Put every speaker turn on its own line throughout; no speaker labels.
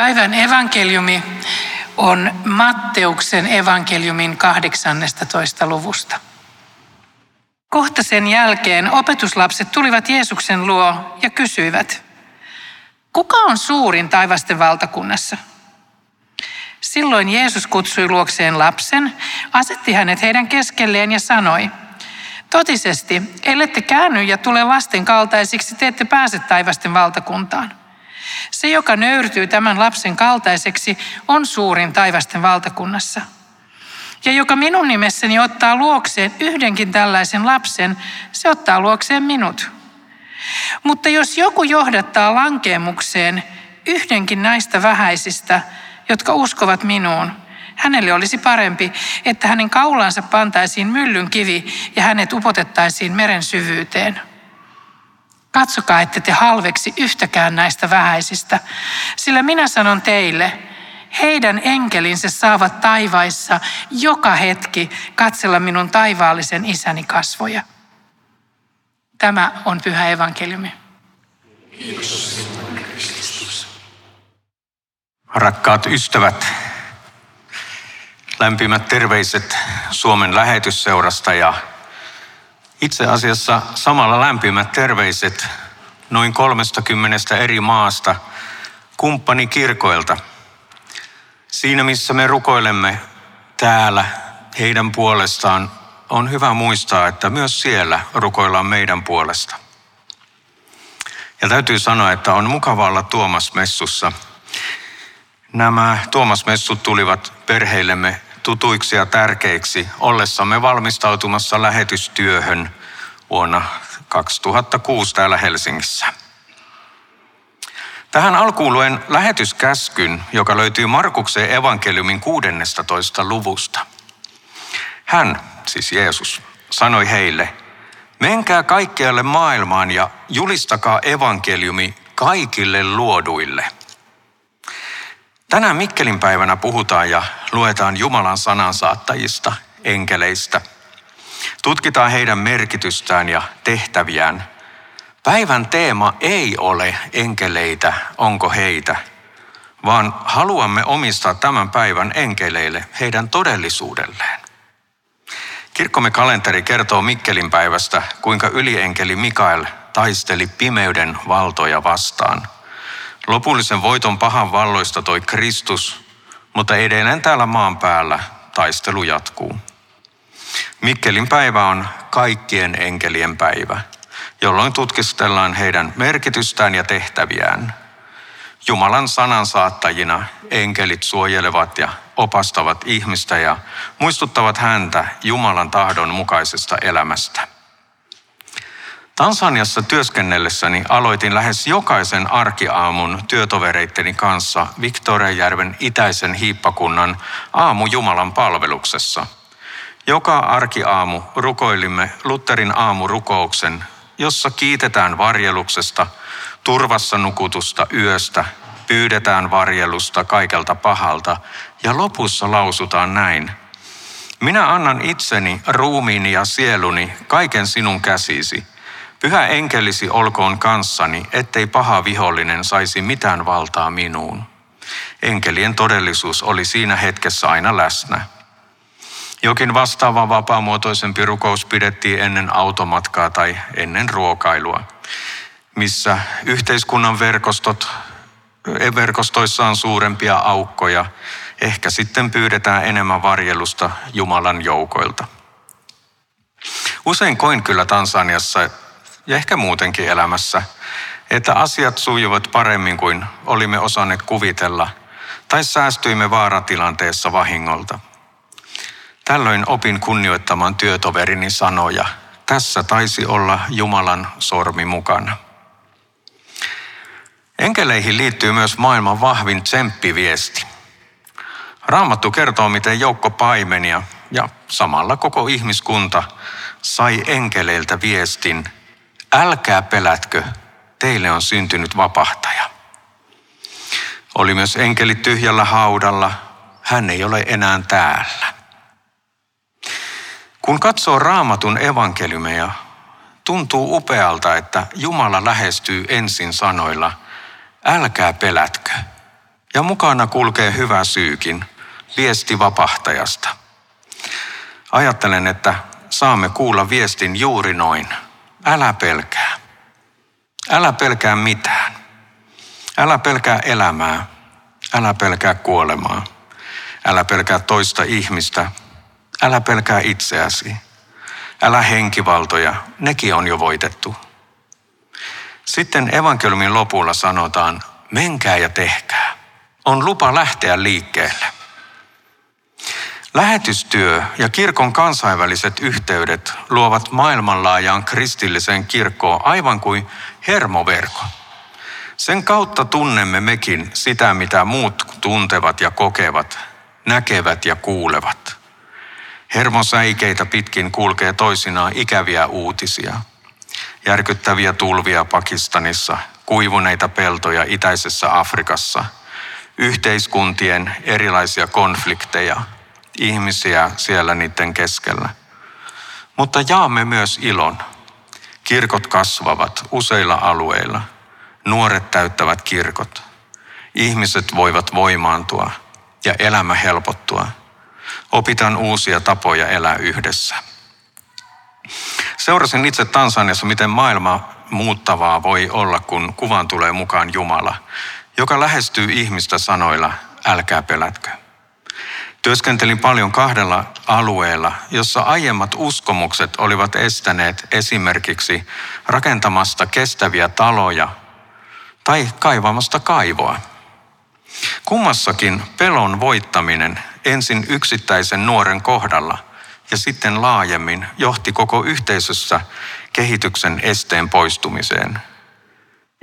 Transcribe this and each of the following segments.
Päivän evankeliumi on Matteuksen evankeliumin 18. luvusta. Kohta sen jälkeen opetuslapset tulivat Jeesuksen luo ja kysyivät, kuka on suurin taivasten valtakunnassa? Silloin Jeesus kutsui luokseen lapsen, asetti hänet heidän keskelleen ja sanoi, totisesti, ellette käänny ja tule lasten kaltaisiksi, te ette pääse taivasten valtakuntaan. Se, joka nöyrtyy tämän lapsen kaltaiseksi, on suurin taivasten valtakunnassa. Ja joka minun nimessäni ottaa luokseen yhdenkin tällaisen lapsen, se ottaa luokseen minut. Mutta jos joku johdattaa lankeemukseen yhdenkin näistä vähäisistä, jotka uskovat minuun, hänelle olisi parempi, että hänen kaulansa pantaisiin myllyn kivi ja hänet upotettaisiin meren syvyyteen. Katsokaa, ette te halveksi yhtäkään näistä vähäisistä, sillä minä sanon teille, heidän enkelinsä saavat taivaissa joka hetki katsella minun taivaallisen isäni kasvoja. Tämä on pyhä evankeliumi. Kiitos.
Rakkaat ystävät, lämpimät terveiset Suomen lähetysseurasta ja itse asiassa samalla lämpimät terveiset noin 30 eri maasta kumppanikirkoilta. Siinä missä me rukoilemme täällä heidän puolestaan, on hyvä muistaa, että myös siellä rukoillaan meidän puolesta. Ja täytyy sanoa, että on mukava olla Tuomas Messussa. Nämä Tuomas Messut tulivat perheillemme tutuiksi ja tärkeiksi ollessamme valmistautumassa lähetystyöhön vuonna 2006 täällä Helsingissä. Tähän alkuun luen lähetyskäskyn, joka löytyy Markuksen evankeliumin 16. luvusta. Hän, siis Jeesus, sanoi heille, menkää kaikkialle maailmaan ja julistakaa evankeliumi kaikille luoduille – Tänään Mikkelin päivänä puhutaan ja luetaan Jumalan sanansaattajista, enkeleistä. Tutkitaan heidän merkitystään ja tehtäviään. Päivän teema ei ole enkeleitä, onko heitä, vaan haluamme omistaa tämän päivän enkeleille heidän todellisuudelleen. Kirkkomme kalenteri kertoo Mikkelin päivästä, kuinka ylienkeli Mikael taisteli pimeyden valtoja vastaan – Lopullisen voiton pahan valloista toi Kristus, mutta edelleen täällä maan päällä taistelu jatkuu. Mikkelin päivä on kaikkien enkelien päivä, jolloin tutkistellaan heidän merkitystään ja tehtäviään. Jumalan sanan saattajina enkelit suojelevat ja opastavat ihmistä ja muistuttavat häntä Jumalan tahdon mukaisesta elämästä. Tansaniassa työskennellessäni aloitin lähes jokaisen arkiaamun työtovereitteni kanssa Victoriajärven itäisen hiippakunnan aamu Jumalan palveluksessa. Joka arkiaamu rukoilimme Lutherin aamurukouksen, jossa kiitetään varjeluksesta, turvassa nukutusta yöstä, pyydetään varjelusta kaikelta pahalta ja lopussa lausutaan näin. Minä annan itseni, ruumiini ja sieluni kaiken sinun käsisi – Pyhä enkelisi olkoon kanssani, ettei paha vihollinen saisi mitään valtaa minuun. Enkelien todellisuus oli siinä hetkessä aina läsnä. Jokin vastaava vapaamuotoisempi rukous pidettiin ennen automatkaa tai ennen ruokailua, missä yhteiskunnan verkostot, verkostoissa on suurempia aukkoja. Ehkä sitten pyydetään enemmän varjelusta Jumalan joukoilta. Usein koin kyllä Tansaniassa ja ehkä muutenkin elämässä, että asiat sujuvat paremmin kuin olimme osanneet kuvitella tai säästyimme vaaratilanteessa vahingolta. Tällöin opin kunnioittamaan työtoverini sanoja. Tässä taisi olla Jumalan sormi mukana. Enkeleihin liittyy myös maailman vahvin tsemppiviesti. Raamattu kertoo, miten joukko paimenia ja samalla koko ihmiskunta sai enkeleiltä viestin – älkää pelätkö, teille on syntynyt vapahtaja. Oli myös enkeli tyhjällä haudalla, hän ei ole enää täällä. Kun katsoo raamatun evankeliumeja, tuntuu upealta, että Jumala lähestyy ensin sanoilla, älkää pelätkö, Ja mukana kulkee hyvä syykin, viesti vapahtajasta. Ajattelen, että saamme kuulla viestin juuri noin. Älä pelkää. Älä pelkää mitään. Älä pelkää elämää. Älä pelkää kuolemaa. Älä pelkää toista ihmistä. Älä pelkää itseäsi. Älä henkivaltoja, nekin on jo voitettu. Sitten evankeliumin lopulla sanotaan, menkää ja tehkää. On lupa lähteä liikkeelle. Lähetystyö ja kirkon kansainväliset yhteydet luovat maailmanlaajaan kristilliseen kirkkoon aivan kuin hermoverko. Sen kautta tunnemme mekin sitä, mitä muut tuntevat ja kokevat, näkevät ja kuulevat. Hermosäikeitä pitkin kulkee toisinaan ikäviä uutisia. Järkyttäviä tulvia Pakistanissa, kuivuneita peltoja itäisessä Afrikassa, yhteiskuntien erilaisia konflikteja, ihmisiä siellä niiden keskellä. Mutta jaamme myös ilon. Kirkot kasvavat useilla alueilla. Nuoret täyttävät kirkot. Ihmiset voivat voimaantua ja elämä helpottua. Opitaan uusia tapoja elää yhdessä. Seurasin itse Tansaniassa, miten maailma muuttavaa voi olla, kun kuvaan tulee mukaan Jumala, joka lähestyy ihmistä sanoilla, älkää pelätkö. Työskentelin paljon kahdella alueella, jossa aiemmat uskomukset olivat estäneet esimerkiksi rakentamasta kestäviä taloja tai kaivamasta kaivoa. Kummassakin pelon voittaminen ensin yksittäisen nuoren kohdalla ja sitten laajemmin johti koko yhteisössä kehityksen esteen poistumiseen.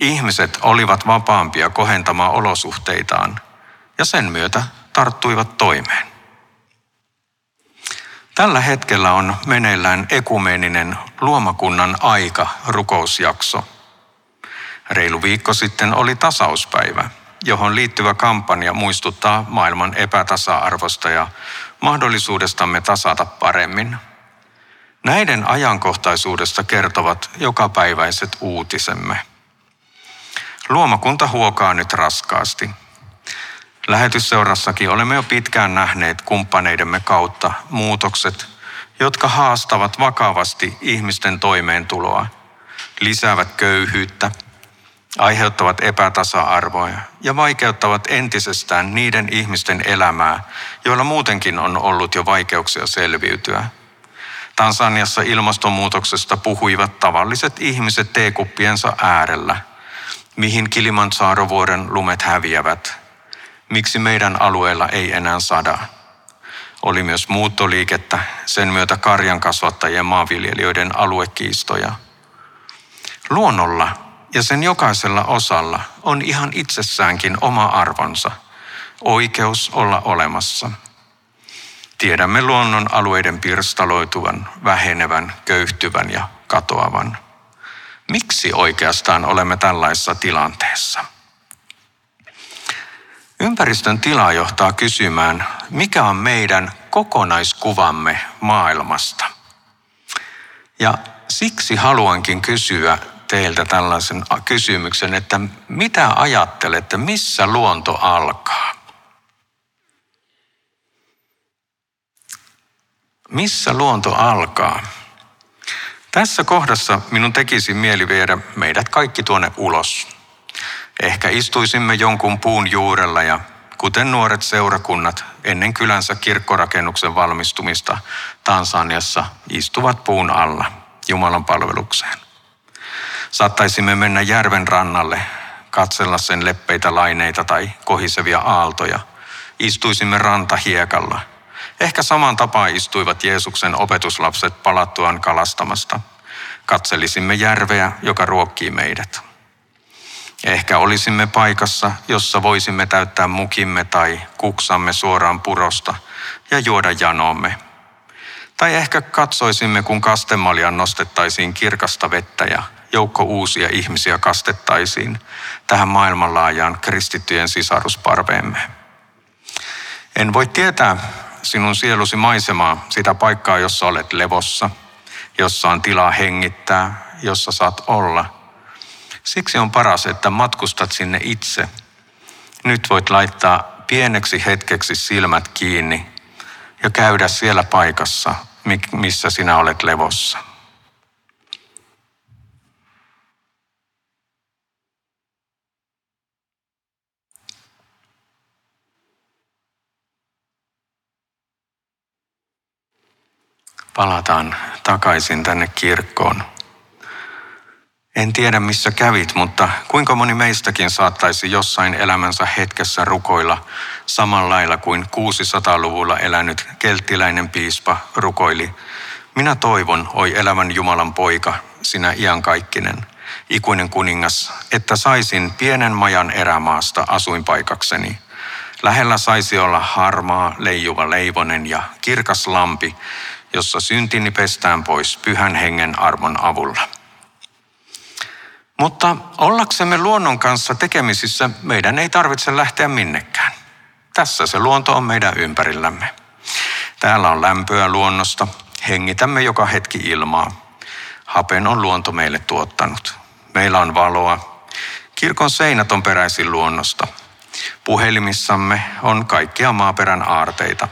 Ihmiset olivat vapaampia kohentamaan olosuhteitaan ja sen myötä tarttuivat toimeen. Tällä hetkellä on meneillään ekumeeninen luomakunnan aika rukousjakso. Reilu viikko sitten oli tasauspäivä, johon liittyvä kampanja muistuttaa maailman epätasa-arvosta ja mahdollisuudestamme tasata paremmin. Näiden ajankohtaisuudesta kertovat jokapäiväiset uutisemme. Luomakunta huokaa nyt raskaasti – Lähetysseurassakin olemme jo pitkään nähneet kumppaneidemme kautta muutokset, jotka haastavat vakavasti ihmisten toimeentuloa, lisäävät köyhyyttä, aiheuttavat epätasa-arvoja ja vaikeuttavat entisestään niiden ihmisten elämää, joilla muutenkin on ollut jo vaikeuksia selviytyä. Tansaniassa ilmastonmuutoksesta puhuivat tavalliset ihmiset teekuppiensa äärellä, mihin Kilimanjaro-vuoren lumet häviävät – miksi meidän alueella ei enää sada. Oli myös muuttoliikettä, sen myötä karjan kasvattajien maanviljelijöiden aluekiistoja. Luonnolla ja sen jokaisella osalla on ihan itsessäänkin oma arvonsa, oikeus olla olemassa. Tiedämme luonnon alueiden pirstaloituvan, vähenevän, köyhtyvän ja katoavan. Miksi oikeastaan olemme tällaisessa tilanteessa? Ympäristön tila johtaa kysymään, mikä on meidän kokonaiskuvamme maailmasta. Ja siksi haluankin kysyä teiltä tällaisen kysymyksen, että mitä ajattelette, missä luonto alkaa? Missä luonto alkaa? Tässä kohdassa minun tekisi mieli viedä meidät kaikki tuonne ulos Ehkä istuisimme jonkun puun juurella ja kuten nuoret seurakunnat ennen kylänsä kirkkorakennuksen valmistumista Tansaniassa istuvat puun alla Jumalan palvelukseen. Saattaisimme mennä järven rannalle, katsella sen leppeitä laineita tai kohisevia aaltoja. Istuisimme rantahiekalla. Ehkä saman tapaan istuivat Jeesuksen opetuslapset palattuaan kalastamasta. Katselisimme järveä, joka ruokkii meidät. Ehkä olisimme paikassa, jossa voisimme täyttää mukimme tai kuksamme suoraan purosta ja juoda janomme. Tai ehkä katsoisimme, kun kastemaljan nostettaisiin kirkasta vettä ja joukko uusia ihmisiä kastettaisiin tähän maailmanlaajaan kristittyjen sisarusparveemme. En voi tietää sinun sielusi maisemaa, sitä paikkaa, jossa olet levossa, jossa on tilaa hengittää, jossa saat olla – Siksi on paras, että matkustat sinne itse, nyt voit laittaa pieneksi hetkeksi silmät kiinni ja käydä siellä paikassa, missä sinä olet levossa. Palataan takaisin tänne kirkkoon. En tiedä missä kävit, mutta kuinka moni meistäkin saattaisi jossain elämänsä hetkessä rukoilla samalla lailla kuin 600-luvulla elänyt kelttiläinen piispa rukoili. Minä toivon, oi elävän Jumalan poika, sinä iankaikkinen, ikuinen kuningas, että saisin pienen majan erämaasta asuinpaikakseni. Lähellä saisi olla harmaa, leijuva leivonen ja kirkas lampi, jossa syntini pestään pois pyhän hengen armon avulla. Mutta ollaksemme luonnon kanssa tekemisissä meidän ei tarvitse lähteä minnekään. Tässä se luonto on meidän ympärillämme. Täällä on lämpöä luonnosta, hengitämme joka hetki ilmaa. Hapen on luonto meille tuottanut. Meillä on valoa. Kirkon seinät on peräisin luonnosta. Puhelimissamme on kaikkia maaperän aarteita.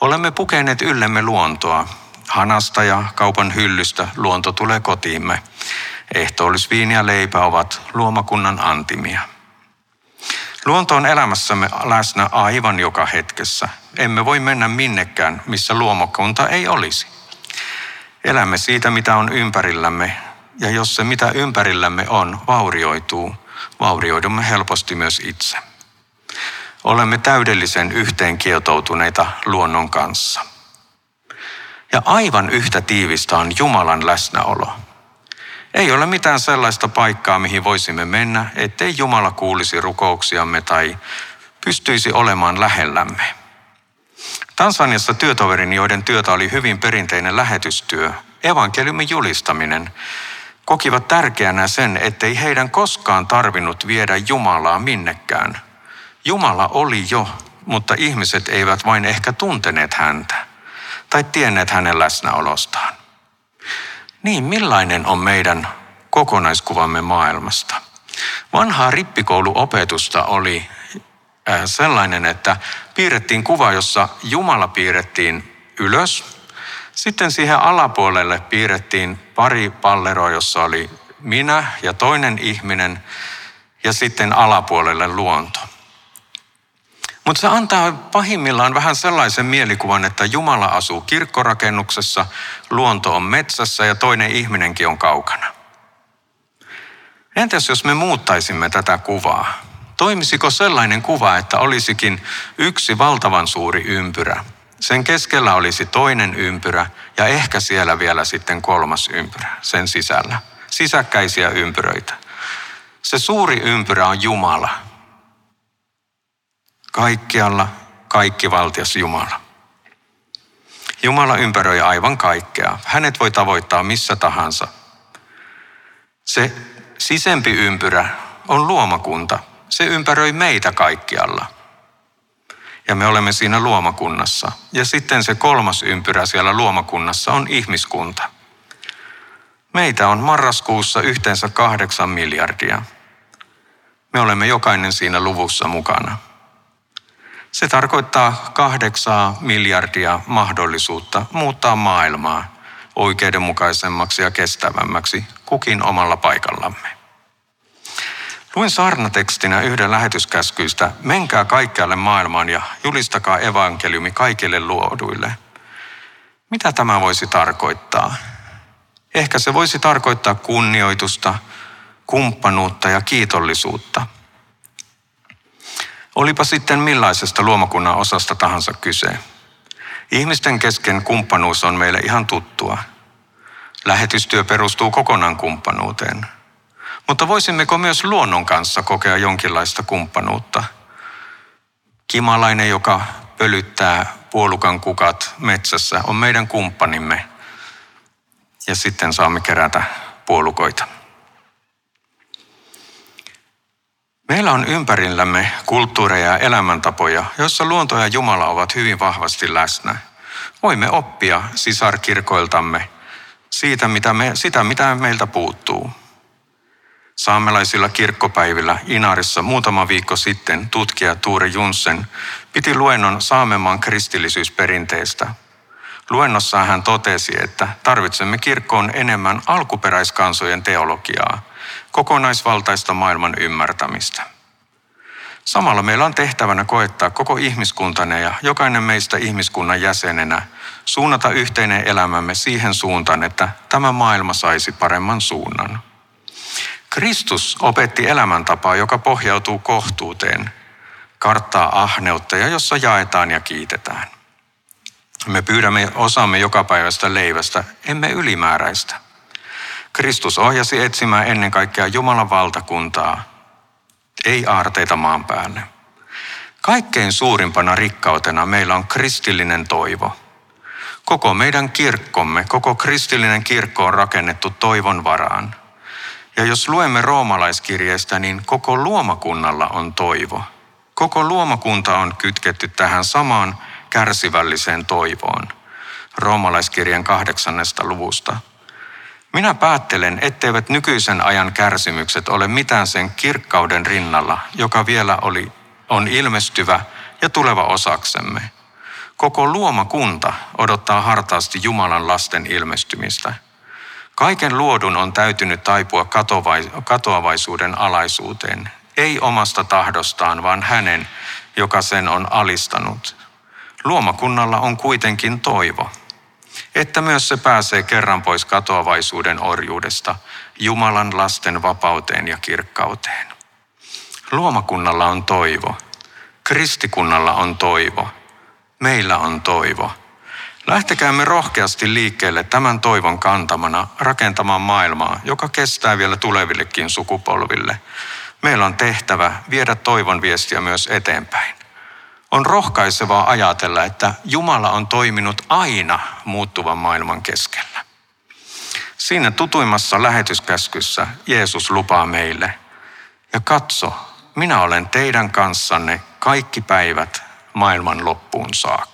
Olemme pukeneet yllemme luontoa. Hanasta ja kaupan hyllystä luonto tulee kotiimme. Ehtoollisviini ja leipä ovat luomakunnan antimia. Luonto on elämässämme läsnä aivan joka hetkessä. Emme voi mennä minnekään, missä luomakunta ei olisi. Elämme siitä, mitä on ympärillämme, ja jos se, mitä ympärillämme on, vaurioituu, vaurioidumme helposti myös itse. Olemme täydellisen yhteenkietoutuneita luonnon kanssa. Ja aivan yhtä tiivistä on Jumalan läsnäolo. Ei ole mitään sellaista paikkaa, mihin voisimme mennä, ettei Jumala kuulisi rukouksiamme tai pystyisi olemaan lähellämme. Tansaniassa työtoverini, joiden työtä oli hyvin perinteinen lähetystyö, evankeliumin julistaminen, kokivat tärkeänä sen, ettei heidän koskaan tarvinnut viedä Jumalaa minnekään. Jumala oli jo, mutta ihmiset eivät vain ehkä tunteneet häntä tai tienneet hänen läsnäolostaan. Niin, millainen on meidän kokonaiskuvamme maailmasta? Vanhaa rippikouluopetusta oli äh, sellainen, että piirrettiin kuva, jossa Jumala piirrettiin ylös. Sitten siihen alapuolelle piirrettiin pari palleroa, jossa oli minä ja toinen ihminen ja sitten alapuolelle luonto. Mutta se antaa pahimmillaan vähän sellaisen mielikuvan, että Jumala asuu kirkkorakennuksessa, luonto on metsässä ja toinen ihminenkin on kaukana. Entäs jos me muuttaisimme tätä kuvaa? Toimisiko sellainen kuva, että olisikin yksi valtavan suuri ympyrä? Sen keskellä olisi toinen ympyrä ja ehkä siellä vielä sitten kolmas ympyrä sen sisällä. Sisäkkäisiä ympyröitä. Se suuri ympyrä on Jumala, Kaikkialla kaikkivaltias Jumala. Jumala ympäröi aivan kaikkea. Hänet voi tavoittaa missä tahansa. Se sisempi ympyrä on luomakunta. Se ympäröi meitä kaikkialla. Ja me olemme siinä luomakunnassa. Ja sitten se kolmas ympyrä siellä luomakunnassa on ihmiskunta. Meitä on marraskuussa yhteensä kahdeksan miljardia. Me olemme jokainen siinä luvussa mukana. Se tarkoittaa kahdeksaa miljardia mahdollisuutta muuttaa maailmaa oikeudenmukaisemmaksi ja kestävämmäksi kukin omalla paikallamme. Luin saarnatekstinä yhden lähetyskäskyistä, menkää kaikkialle maailmaan ja julistakaa evankeliumi kaikille luoduille. Mitä tämä voisi tarkoittaa? Ehkä se voisi tarkoittaa kunnioitusta, kumppanuutta ja kiitollisuutta – Olipa sitten millaisesta luomakunnan osasta tahansa kyse. Ihmisten kesken kumppanuus on meille ihan tuttua. Lähetystyö perustuu kokonaan kumppanuuteen. Mutta voisimmeko myös luonnon kanssa kokea jonkinlaista kumppanuutta? Kimalainen, joka pölyttää puolukan kukat metsässä, on meidän kumppanimme. Ja sitten saamme kerätä puolukoita. Meillä on ympärillämme kulttuureja ja elämäntapoja, joissa luonto ja Jumala ovat hyvin vahvasti läsnä. Voimme oppia sisarkirkoiltamme siitä, mitä me, sitä, mitä meiltä puuttuu. Saamelaisilla kirkkopäivillä Inarissa muutama viikko sitten tutkija Tuure Junsen piti luennon Saamemaan kristillisyysperinteestä. Luennossaan hän totesi, että tarvitsemme kirkkoon enemmän alkuperäiskansojen teologiaa, kokonaisvaltaista maailman ymmärtämistä. Samalla meillä on tehtävänä koettaa koko ihmiskuntana ja jokainen meistä ihmiskunnan jäsenenä suunnata yhteinen elämämme siihen suuntaan, että tämä maailma saisi paremman suunnan. Kristus opetti elämäntapaa, joka pohjautuu kohtuuteen, karttaa ahneutta ja jossa jaetaan ja kiitetään. Me pyydämme osamme jokapäiväistä leivästä, emme ylimääräistä. Kristus ohjasi etsimään ennen kaikkea Jumalan valtakuntaa, ei aarteita maan päälle. Kaikkein suurimpana rikkautena meillä on kristillinen toivo. Koko meidän kirkkomme, koko kristillinen kirkko on rakennettu toivon varaan. Ja jos luemme roomalaiskirjeestä, niin koko luomakunnalla on toivo. Koko luomakunta on kytketty tähän samaan kärsivälliseen toivoon. Roomalaiskirjan kahdeksannesta luvusta. Minä päättelen, etteivät nykyisen ajan kärsimykset ole mitään sen kirkkauden rinnalla, joka vielä oli, on ilmestyvä ja tuleva osaksemme. Koko luomakunta odottaa hartaasti Jumalan lasten ilmestymistä – Kaiken luodun on täytynyt taipua katoavaisuuden alaisuuteen, ei omasta tahdostaan, vaan hänen, joka sen on alistanut. Luomakunnalla on kuitenkin toivo, että myös se pääsee kerran pois katoavaisuuden orjuudesta Jumalan lasten vapauteen ja kirkkauteen. Luomakunnalla on toivo, kristikunnalla on toivo, meillä on toivo – Lähtekäämme rohkeasti liikkeelle tämän toivon kantamana rakentamaan maailmaa, joka kestää vielä tulevillekin sukupolville. Meillä on tehtävä viedä toivon viestiä myös eteenpäin. On rohkaisevaa ajatella, että Jumala on toiminut aina muuttuvan maailman keskellä. Siinä tutuimmassa lähetyskäskyssä Jeesus lupaa meille, ja katso, minä olen teidän kanssanne kaikki päivät maailman loppuun saakka.